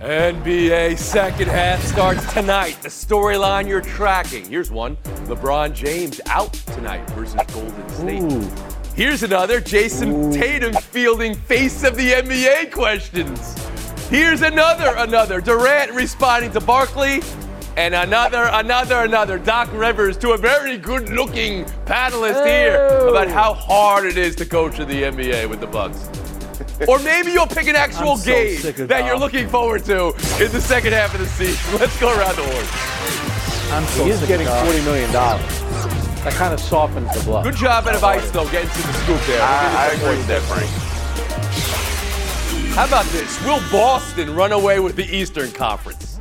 NBA second half starts tonight. The storyline you're tracking. Here's one LeBron James out tonight versus Golden State. Ooh. Here's another Jayson Tatum fielding face of the NBA questions. Here's another, another Durant responding to Barkley. And another, another, another Doc Rivers to a very good looking panelist here oh. about how hard it is to coach in the NBA with the Bucks. Or maybe you'll pick an actual so game that Doc. you're looking forward to in the second half of the season. Let's go around the horn. I'm so He is getting of $40 million. That kind of softens the blow. Good job at advice, though, getting to the scoop there. I, I We'll give you agree with that, Frank. How about this? Will Boston run away with the Eastern Conference?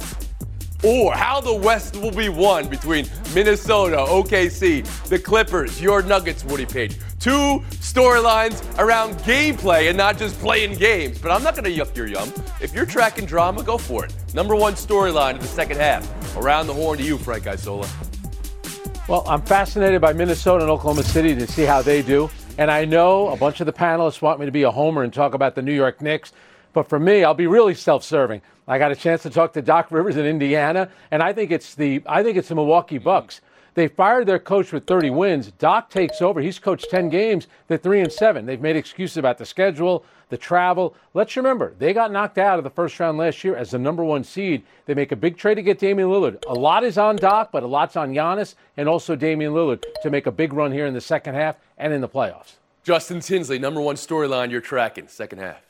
Or how the West will be won between Minnesota, OKC, the Clippers, your Nuggets, Woody Paige. Two storylines around gameplay and not just playing games. But I'm not going to yuck your yum. If you're tracking drama, go for it. Number one storyline of the second half. Around the horn to you, Frank Isola. Well, I'm fascinated by Minnesota and Oklahoma City to see how they do. And I know a bunch of the panelists want me to be a homer and talk about the New York Knicks. But for me, I'll be really self-serving. I got a chance to talk to Doc Rivers in Indiana, and I think it's the I think it's the Milwaukee Bucks. They fired their coach with 30 wins. Doc takes over. He's coached 10 games. They're three and seven. They've made excuses about the schedule, the travel. Let's remember they got knocked out of the first round last year as the number one seed. They make a big trade to get Damian Lillard. A lot is on Doc, but a lot's on Giannis and also Damian Lillard to make a big run here in the second half and in the playoffs. Justin Tinsley, number one storyline you're tracking, second half,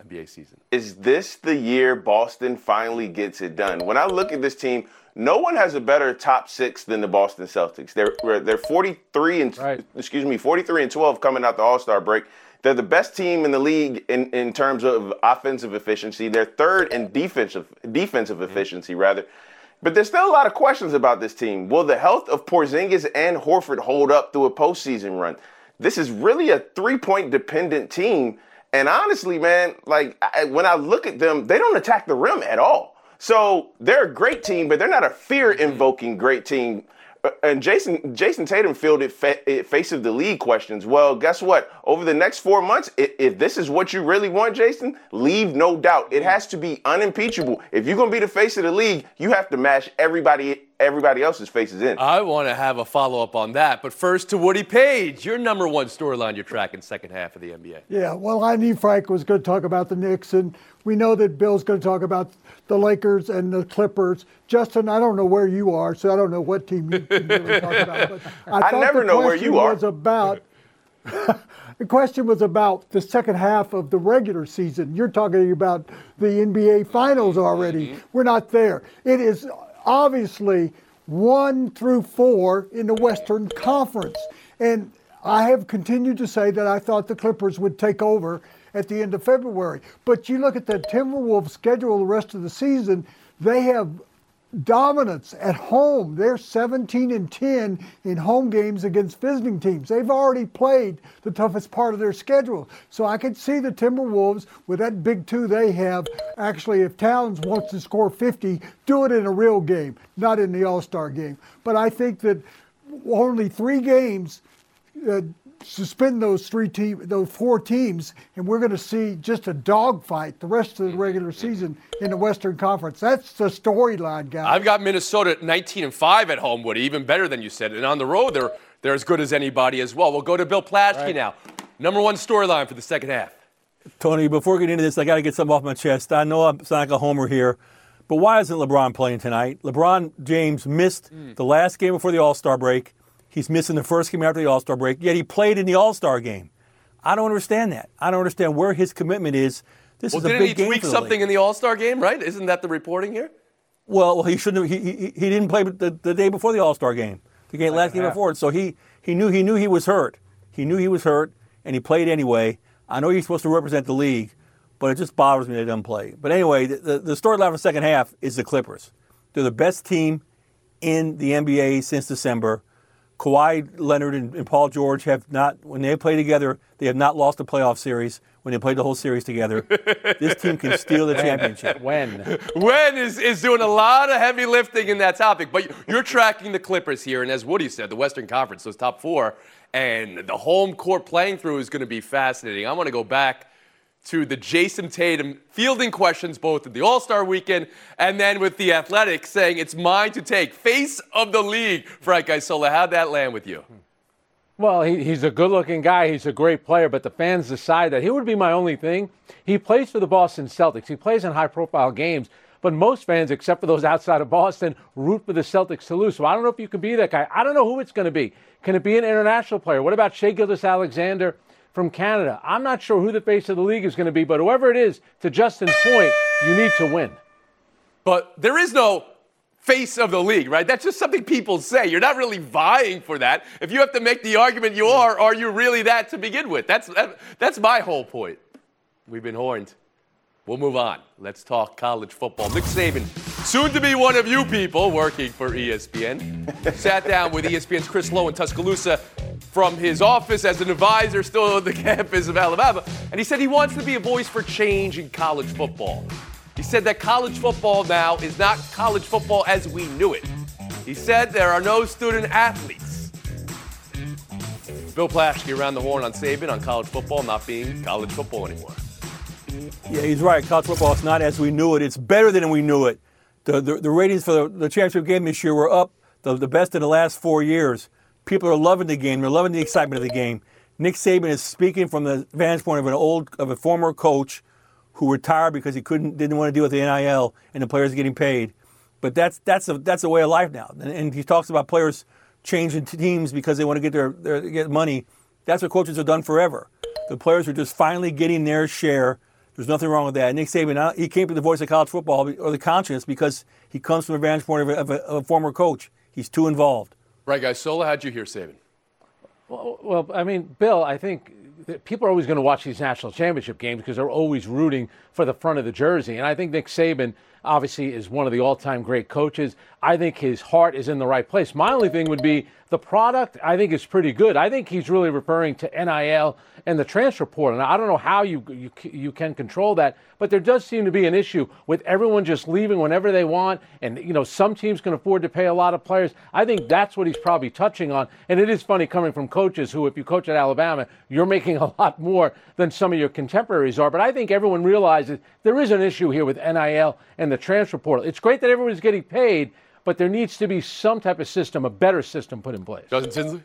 NBA season. Is this the year Boston finally gets it done? When I look at this team, no one has a better top six than the Boston Celtics. They're they're 43 and Right. excuse me 43 and 12 coming out the All Star break. They're the best team in the league in, in terms of offensive efficiency. They're third in defensive defensive mm-hmm. efficiency rather. But there's still a lot of questions about this team. Will the health of Porzingis and Horford hold up through a postseason run? This is really a three-point dependent team. And honestly, man, like I, when I look at them, they don't attack the rim at all. So they're a great team, but they're not a fear-invoking great team. Uh, And Jayson Jayson Tatum fielded fa- face of the league questions. Well, guess what? Over the next four months, if, if this is what you really want, Jayson, leave no doubt. It has to be unimpeachable. If you're gonna be the face of the league, you have to mash everybody everybody else's faces in. I want to have a follow up on that. But first to Woody Paige, your number one storyline you're tracking second half of the NBA. Yeah, well, I knew Frank was going to talk about the Knicks, and we know that Bill's going to talk about the Lakers and the Clippers. Justin, I don't know where you are, so I don't know what team you can really talk about. But I, I never know where you are. Was about the question was about the second half of the regular season. You're talking about the NBA Finals already. Mm-hmm. We're not there. It is obviously one through four in the Western Conference, and I have continued to say that I thought the Clippers would take over at the end of February. But you look at the Timberwolves schedule the rest of the season, they have dominance at home. They're 17 and 10 in home games against visiting teams. They've already played the toughest part of their schedule. So I could see the Timberwolves with that big two they have. Actually, if Towns wants to score 50, do it in a real game, not in the All Star game. But I think that only three games uh, suspend those three team, those four teams, and we're going to see just a dogfight the rest of the mm-hmm. regular mm-hmm. season in the Western Conference. That's the storyline, guys. I've got Minnesota at 19 and 5 at home, Woody, even better than you said. And on the road, they're, they're as good as anybody as well. We'll go to Bill Plaschke now. Number one storyline for the second half. Tony, before getting into this, I got to get something off my chest. I know I'm sound like a homer here, but why isn't LeBron playing tonight? LeBron James missed mm. the last game before the All Star break. He's missing the first game after the All Star break, yet he played in the All Star game. I don't understand that. I don't understand where his commitment is. This Well, is a didn't big he game tweak for the something league. in the All Star game, right? Isn't that the reporting here? Well, he shouldn't have. He, he, he didn't play the, the day before the All Star game. The game last game before. So he, he knew he knew he was hurt. He knew he was hurt, and he played anyway. I know you're supposed to represent the league, but it just bothers me they don't play. But anyway, the, the, the storyline for the second half is the Clippers. They're the best team in the NBA since December. Kawhi Leonard and, and, Paul George have not, when they play together, they have not lost a playoff series when they played the whole series together. this team can steal the championship. When? when is, is doing a lot of heavy lifting in that topic. But you're tracking the Clippers here, and as Woody said, the Western Conference, those top four, and the home court playing through is going to be fascinating. I want to go back to the Jayson Tatum fielding questions both at the All Star weekend and then with the Athletics saying it's mine to take. Face of the league, Frank Isola. How'd that land with you? Well, he, he's a good looking guy. He's a great player, but the fans decide that he would be my only thing. He plays for the Boston Celtics, he plays in high profile games. But most fans, except for those outside of Boston, root for the Celtics to lose. So I don't know if you can be that guy. I don't know who it's going to be. Can it be an international player? What about Shai Gilgeous-Alexander from Canada. I'm not sure who the face of the league is going to be, but whoever it is, to Justin's point, you need to win. But there is no face of the league, right? That's just something people say. You're not really vying for that. If you have to make the argument you are, are you really that to begin with? That's, that, that's my whole point. We've been horned. We'll move on. Let's talk college football. Nick Saban, soon to be one of you people working for ESPN, sat down with ESPN's Chris Low in Tuscaloosa from his office as an advisor still on the campus of Alabama. And he said he wants to be a voice for change in college football. He said that college football now is not college football as we knew it. He said there are no student athletes. Bill Plaschke around the horn on Saban on college football not being college football anymore. Yeah, he's right. College football is not as we knew it. It's better than we knew it. The, the, the ratings for the, the, championship game this year were up, the, the best in the last four years. People are loving the game. They're loving the excitement of the game. Nick Saban is speaking from the vantage point of an old, of a former coach who retired because he couldn't, didn't want to deal with the NIL and the players getting paid. But that's that's a that's a way of life now. And, and he talks about players changing teams because they want to get their, their get money. That's what coaches have done forever. The players are just finally getting their share there's nothing wrong with that. Nick Saban, he came to the voice of college football or the conscience because he comes from a vantage point of a, of a, of a former coach. He's too involved. Right, guys. Sola, how'd you hear Saban? Well, well, I mean, Bill, I think people are always going to watch these national championship games because they're always rooting for the front of the jersey. And I think Nick Saban obviously is one of the all-time great coaches. I think his heart is in the right place. My only thing would be the product. I think is pretty good. I think he's really referring to NIL and the transfer portal. And I don't know how you you you can control that, but there does seem to be an issue with everyone just leaving whenever they want, and you know some teams can afford to pay a lot of players. I think that's what he's probably touching on. And it is funny coming from coaches who, if you coach at Alabama, you're making a lot more than some of your contemporaries are. But I think everyone realizes there is an issue here with NIL and the transfer portal. It's great that everyone's getting paid, but there needs to be some type of system, a better system put in place. Justin Tinsley?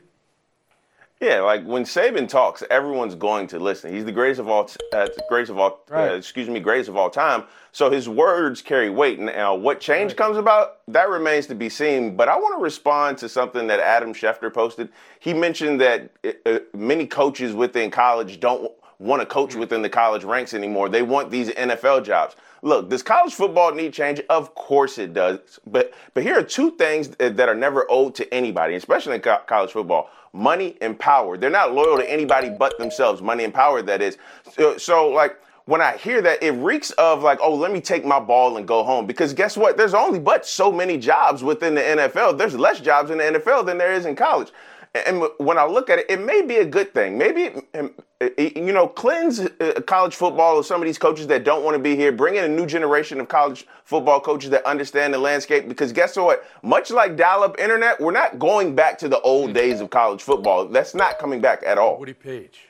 Yeah, like when Saban talks, everyone's going to listen. He's the greatest of all, uh, greatest of all, uh, uh, excuse me, greatest of all time. So his words carry weight. Now, what change right. comes about, that remains to be seen. But I want to respond to something that Adam Schefter posted. He mentioned that uh, uh many coaches within college don't want to coach mm-hmm. within the college ranks anymore. They want these NFL jobs. Look, does college football need change? Of course it does. But but here are two things that are never owed to anybody, especially in co- college football: money and power. They're not loyal to anybody but themselves. Money and power, that is. So, so like when I hear that, it reeks of like, oh, let me take my ball and go home. Because guess what? There's only but so many jobs within the NFL. There's less jobs in the NFL than there is in college. And when I look at it, it may be a good thing. Maybe, you know, cleanse uh, college football of some of these coaches that don't want to be here. Bring in a new generation of college football coaches that understand the landscape. Because guess what? Much like dial-up internet, we're not going back to the old days of college football. That's not coming back at all. Woody Paige.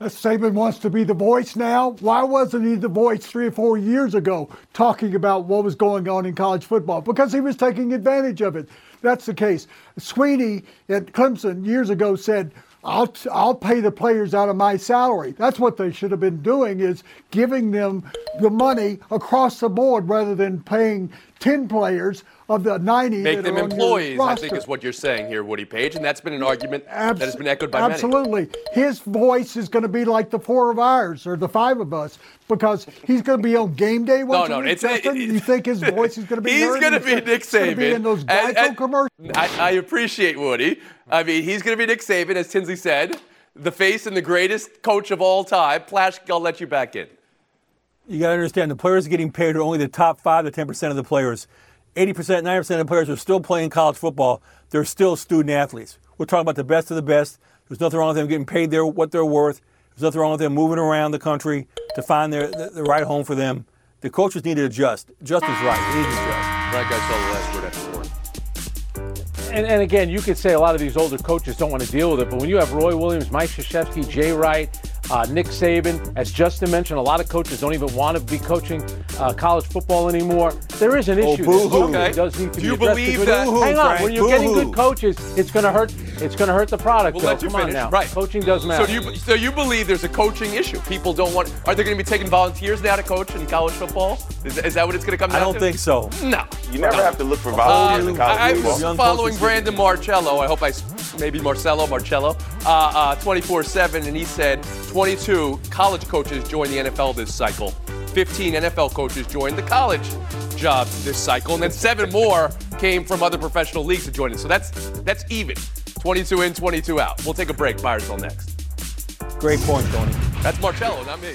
Saban wants to be the voice now. Why wasn't he the voice three or four years ago talking about what was going on in college football? Because he was taking advantage of it. That's the case. Swinney at Clemson years ago said, I'll, I'll pay the players out of my salary. That's what they should have been doing is giving them the money across the board rather than paying 10 players of the 90 Make them employees, I think is what you're saying here, Woody Paige, and that's been an argument Abs- that has been echoed by absolutely. many. Absolutely. His voice is going to be like the four of ours or the five of us because he's going to be on game day no, no, it's, it, it, you think his voice is going to be He's going to be Nick Saban. Be in those Geico and, and commercials. I, I appreciate Woody. I mean, he's going to be Nick Saban, as Tinsley said, the face and the greatest coach of all time. Plash, I'll let you back in. You got to understand the players getting paid are only the top five to ten percent of the players. Eighty percent, ninety percent of the players are still playing college football. They're still student athletes. We're talking about the best of the best. There's nothing wrong with them getting paid their what they're worth. There's nothing wrong with them moving around the country to find their the, the right home for them. The coaches need to adjust. Justin's right. They need to adjust. Frank, I saw the last word after. And, and again, you could say a lot of these older coaches don't want to deal with it, but when you have Roy Williams, Mike Krzyzewski, Jay Wright, uh, Nick Saban, as Justin mentioned, a lot of coaches don't even want to be coaching uh, college football anymore. There is an Oh, issue. boo-hoo. that Okay. does need to Do be you addressed. believe that- Hang on, Frank, when you're getting boo-hoo. good coaches, it's going to hurt. It's going to hurt the product. Well, though. let you Come on finish. now. Right. Coaching does matter. So you so you believe there's a coaching issue? People don't want. Are they going to be taking volunteers now to coach in college football? Is, is that what it's going to come down to? I don't to? think so. No. You never have to look for Uh, volunteers in I, college I football. was Young following. Brandon Marcello. I hope I, s- maybe Marcello, Marcello, uh, uh, 24/7, and he said 22 college coaches joined the NFL this cycle. 15 NFL coaches joined the college job this cycle, and then seven more came from other professional leagues to join it. So that's that's even. 22 in, 22 out. We'll take a break. Firesville next. Great point, Tony. That's Marcello, not me.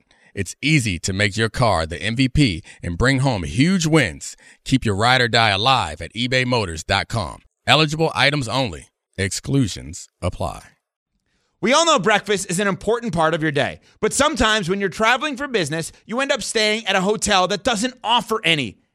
it's easy to make your car the MVP and bring home huge wins. Keep your ride or die alive at ebaymotors.com. Eligible items only. Exclusions apply. We all know breakfast is an important part of your day, but sometimes when you're traveling for business, you end up staying at a hotel that doesn't offer any.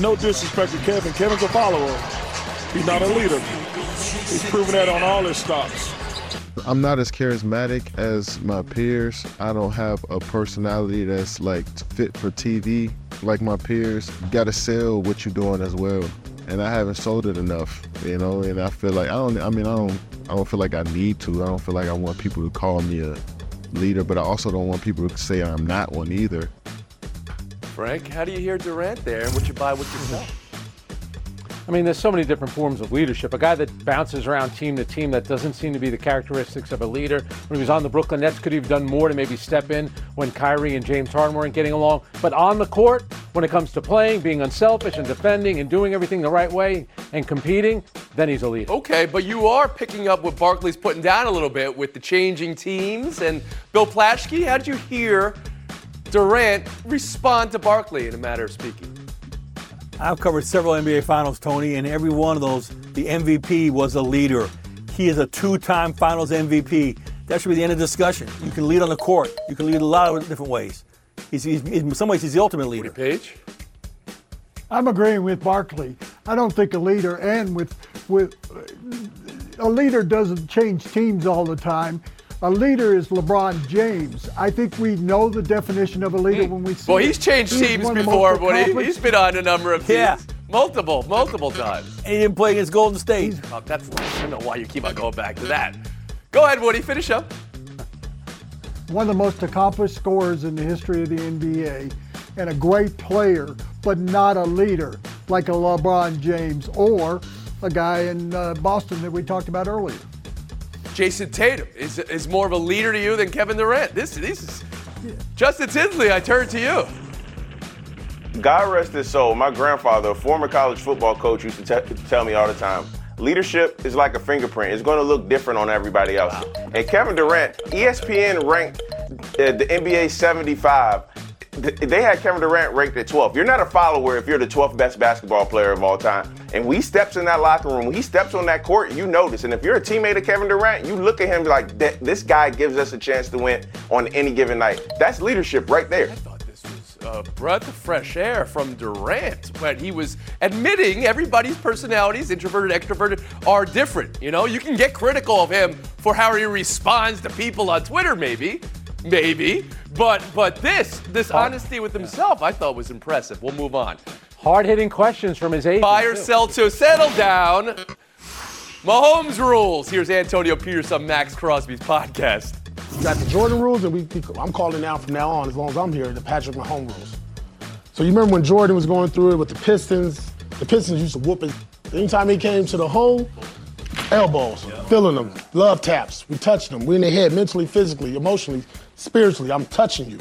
No disrespect to Kevin. Kevin's a follower. He's not a leader. He's proven that on all his stops. I'm not as charismatic as my peers. I don't have a personality that's like fit for TV like my peers. You gotta sell what you're doing as well. And I haven't sold it enough, you know, and I feel like I don't I mean I don't I don't feel like I need to. I don't feel like I want people to call me a leader, but I also don't want people to say I'm not one either. Frank, how do you hear Durant there and what you buy, what you sell? I mean, there's so many different forms of leadership. A guy that bounces around team to team that doesn't seem to be the characteristics of a leader. When he was on the Brooklyn Nets, could he have done more to maybe step in when Kyrie and James Harden weren't getting along? But on the court, when it comes to playing, being unselfish and defending and doing everything the right way and competing, then he's a leader. Okay, but you are picking up what Barkley's putting down a little bit with the changing teams. And Bill Plaschke. how did you hear Durant respond to Barkley in a matter of speaking? I've covered several NBA finals, Tony, and every one of those, the MVP was a leader. He is a two time finals MVP. That should be the end of the discussion. You can lead on the court, you can lead a lot of different ways. He's, he's, in some ways, he's the ultimate leader. Paige? I'm agreeing with Barkley. I don't think a leader and with with a leader doesn't change teams all the time. A leader is LeBron James. I think we know the definition of a leader when we see. Well, he's changed He's teams one before, most but he, he's been on a number of teams. Yeah. Multiple, multiple times. And he didn't play against Golden State. Oh, that's, I don't know why you keep on going back to that. Go ahead, Woody, finish up. one of the most accomplished scorers in the history of the NBA, and a great player, but not a leader like a LeBron James or a guy in uh, Boston that we talked about earlier. Jayson Tatum is, is more of a leader to you than Kevin Durant. This, this is Justin Tinsley. I turn to you. God rest his soul. My grandfather, a former college football coach, used to te- tell me all the time leadership is like a fingerprint. It's going to look different on everybody else. And Kevin Durant, ESPN ranked uh, the NBA 75. Th- they had Kevin Durant ranked at 12. You're not a follower if you're the 12th best basketball player of all time. And when he steps in that locker room, when he steps on that court, you notice. And if you're a teammate of Kevin Durant, you look at him like, this guy gives us a chance to win on any given night. That's leadership right there. I thought this was a breath of fresh air from Durant when he was admitting everybody's personalities, introverted, extroverted, are different. You know, you can get critical of him for how he responds to people on Twitter, maybe, maybe, but but this this honesty with himself, I thought was impressive. We'll move on. Hard hitting questions from his agent. Buy or sell to settle down. Mahomes rules. Here's Antonio Pierce on Maxx Crosby's podcast. You got the Jordan rules, and we, I'm calling now from now on, as long as I'm here, the Patrick Mahomes rules. So you remember when Jordan was going through it with the Pistons? The Pistons used to whoop his. Anytime he came to the hole, elbows, yeah. feeling them, love taps. We touched them. We in the head, mentally, physically, emotionally, spiritually. I'm touching you.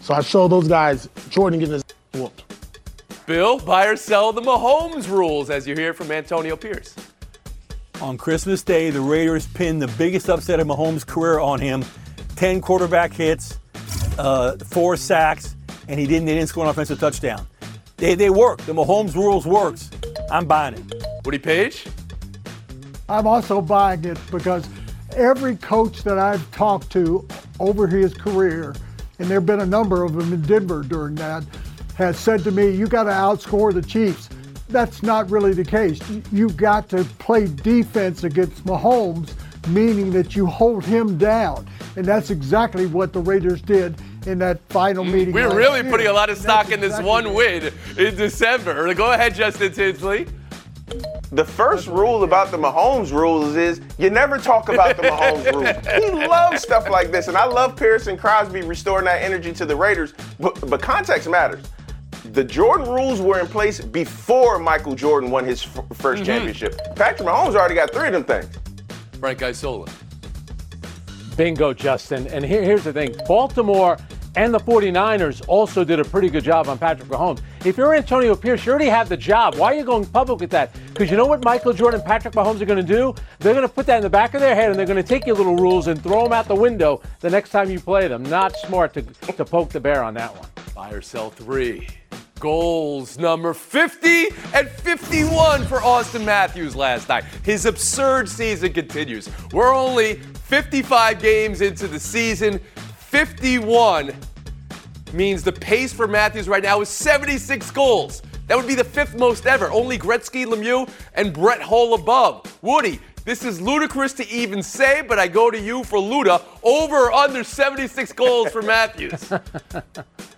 So I show those guys Jordan getting his whooped. Bill, buy or sell the Mahomes rules as you hear from Antonio Pierce. On Christmas Day, the Raiders pinned the biggest upset of Mahomes' career on him 10 quarterback hits, uh, four sacks, and he didn't, they didn't score an offensive touchdown. They, they work. The Mahomes rules works. I'm buying it. Woody Paige? I'm also buying it because every coach that I've talked to over his career, and there have been a number of them in Denver during that, has said to me, you got to outscore the Chiefs that's not really the case. You've got to play defense against Mahomes, meaning that you hold him down. And that's exactly what the Raiders did in that final mm, meeting. We're really year. putting a lot of stock in this one win in December. Go ahead, Justin Tinsley. The first rule about the Mahomes rules is you never talk about the Mahomes rules. He loves stuff like this, and I love Pearson Crosby restoring that energy to the Raiders, but, but context matters the Jordan rules were in place before Michael Jordan won his f- 1st mm-hmm. championship. Patrick Mahomes already got three of them things. Frank Isola. Bingo, Justin. And here, here's the thing Baltimore and the 49ers also did a pretty good job on Patrick Mahomes. If you're Antonio Pierce, you already have the job. Why are you going public with that? Because you know what Michael Jordan and Patrick Mahomes are going to do? They're going to put that in the back of their head and they're going to take your little rules and throw them out the window the next time you play them. Not smart to, to poke the bear on that one. Buy or sell three goals number 50 and 51 for Auston Matthews last night. His absurd season continues. We're only 55 games into the season. 51 means the pace for Matthews right now is 76 goals. That would be the fifth most ever. Only Gretzky, Lemieux, and Brett Hull above. Woody, this is ludicrous to even say, but I go to you for Luda. Over or under 76 goals for Matthews?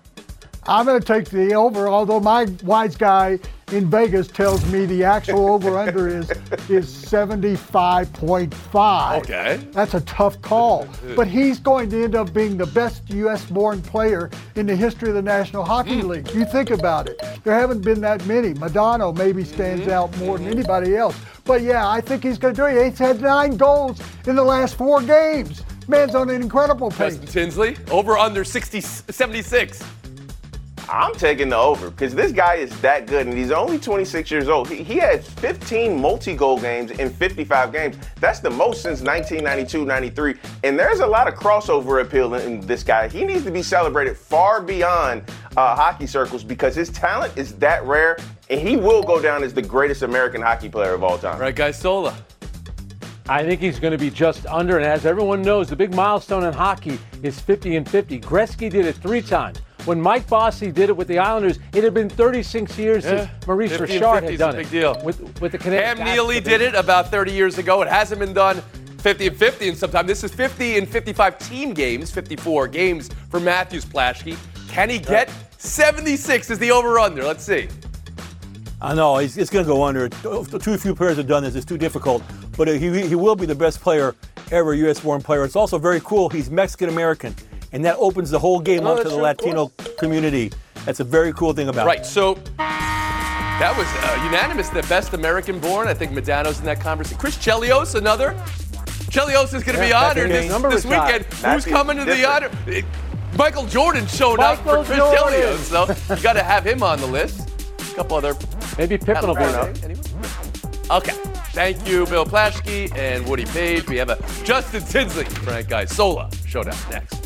I'm going to take the over, although my wise guy in Vegas tells me the actual over under is is 75.5. Okay. That's a tough call. But he's going to end up being the best US born player in the history of the National Hockey mm. League. You think about it. There haven't been that many. Modano maybe stands mm-hmm. out more than anybody else. But yeah, I think he's going to do it. He's had nine goals in the last four games. Man's on an incredible pace. Justin Tinsley, over under 60, 76. I'm taking the over because this guy is that good and he's only 26 years old. He, he has 15 multi goal games in 55 games. That's the most since 1992 93. And there's a lot of crossover appeal in this guy. He needs to be celebrated far beyond uh, hockey circles because his talent is that rare and he will go down as the greatest American hockey player of all time. Right, guys, Sola. I think he's going to be just under. And as everyone knows, the big milestone in hockey is 50 and 50. Gretzky did it three times. When Mike Bossy did it with the Islanders, it had been 36 years yeah. since Maurice Richard had done it. Big deal. With, with the Canadiens. Cam Neely did it about 30 years ago. It hasn't been done 50 and 50 in some time. This is 50 and 55 team games, 54 games for Matthews Plaschke. Can he get 76 is the over-under. Let's see. I know it's, it's going to go under. Too few players have done this. It's too difficult. But he, he will be the best player ever, U.S.-born player. It's also very cool. He's Mexican American and that opens the whole game oh, up to the true, Latino community. That's a very cool thing about right, it. Right. So that was uh, unanimous. The best American born. I think Modano's in that conversation. Chris Chelios, another. Chelios is going to yeah, be honored this, this weekend. Who's coming to different. the honor? Michael Jordan showed Michael up for Chris Jordan. Chelios, so you got to have him on the list. A couple other. Maybe Pippen will be there. Okay. Thank you, Bill Plaschke and Woody Paige. We have a Justin Tinsley, Frank Isola showdown next.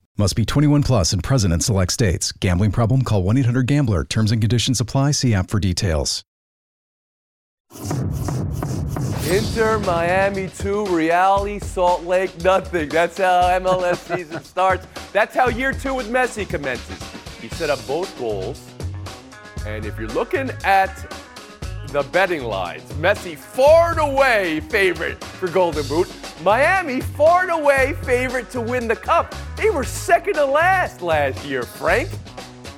Must be 21 plus and present in select states. Gambling problem? Call 1 800 GAMBLER. Terms and conditions apply. See app for details. Inter Miami 2, Real Salt Lake nothing. That's how MLS season starts. That's how year two with Messi commences. He set up both goals. And if you're looking at the betting lines, Messi far and away favorite for Golden Boot. Miami far and away favorite to win the cup. They were second to last last year, Frank.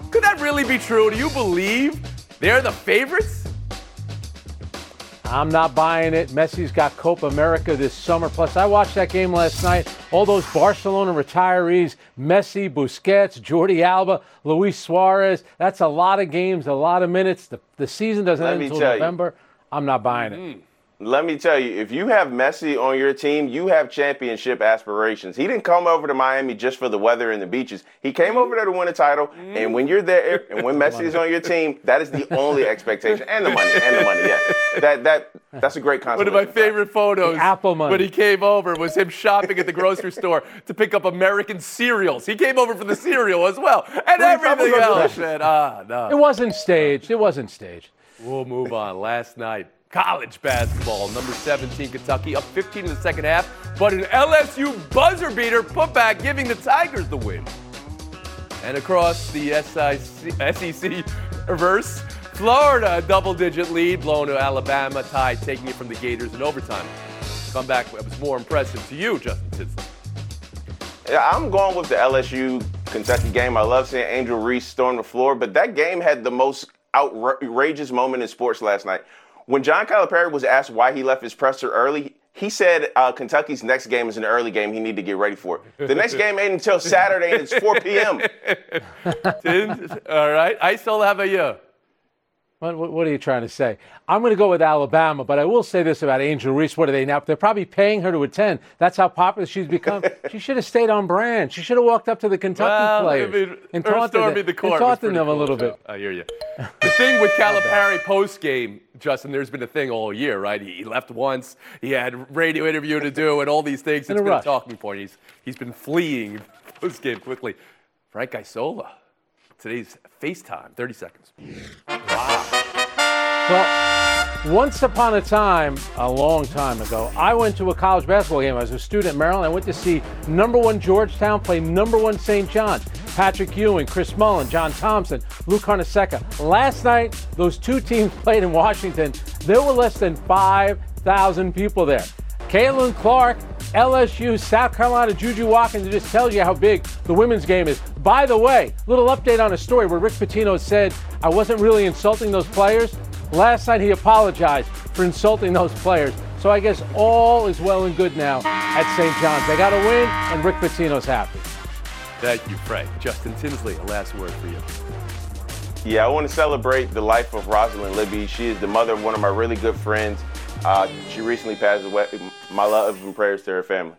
Could that really be true? Do you believe they're the favorites? I'm not buying it. Messi's got Copa America this summer. Plus, I watched that game last night. All those Barcelona retirees Messi, Busquets, Jordi Alba, Luis Suarez. That's a lot of games, a lot of minutes. The, the season doesn't Let end until tell you. November. I'm not buying it. Mm-hmm. Let me tell you, if you have Messi on your team, you have championship aspirations. He didn't come over to Miami just for the weather and the beaches. He came over there to win a title. And when you're there, and when Messi is on your team, that is the only expectation, and the money, and the money. Yeah, that that that's a great concept. One of my favorite photos Apple money. when he came over was him shopping at the grocery store to pick up American cereals. He came over for the cereal as well, and everything Apples are else. delicious. Man, ah, no. It wasn't staged. It wasn't staged. We'll move on. Last night, college basketball, number 17 Kentucky, up 15 in the second half, but an LSU buzzer beater putback giving the Tigers the win. And across the SEC reverse, Florida, a double-digit lead, blown to Alabama, tied, taking it from the Gators in overtime. Come back, Comeback was more impressive to you, Justin Tinsley. Yeah, I'm going with the LSU Kentucky game. I love seeing Angel Reese storm the floor, but that game had the most outrageous moment in sports last night. When John Calipari was asked why he left his presser early, he said uh, Kentucky's next game is an early game. He need to get ready for it. The next game ain't until Saturday, and it's 4 p.m. All right. I still have a you. What, what, are you trying to say? I'm going to go with Alabama, but I will say this about Angel Reese. What are they now? They're probably paying her to attend. That's how popular she's become. she should have stayed on brand. She should have walked up to the Kentucky Well, I players mean, and taught to them, the and to pretty a cool. little bit. I hear you. The thing with Calipari post game, Justin, there's been a thing all year, right? He he left once. He had radio interview to do, and all these things. In It's a been rush. a talking point. He's he's been fleeing post game quickly. Frank Isola, today's FaceTime, 30 seconds. Wow. Well, once upon a time, a long time ago, I went to a college basketball game. I was a student in Maryland. I went to see number one Georgetown play number one St. John's. Patrick Ewing, Chris Mullin, John Thompson, Lou Carnesecca. Last night, those two teams played in Washington. There were less than 5,000 people there. Caitlin Clark, LSU, South Carolina, Juju Watkins. It just tells you how big the women's game is. By the way, little update on a story where Rick Pitino said I wasn't really insulting those players. Last night he apologized for insulting those players. So I guess all is well and good now at St. John's. They got a win, and Rick Pitino's happy. Thank you, Frank. Justin Tinsley, a last word for you. Yeah, I want to celebrate the life of Rosalind Libby. She is the mother of one of my really good friends. Uh, she recently passed away. My love and prayers to her family.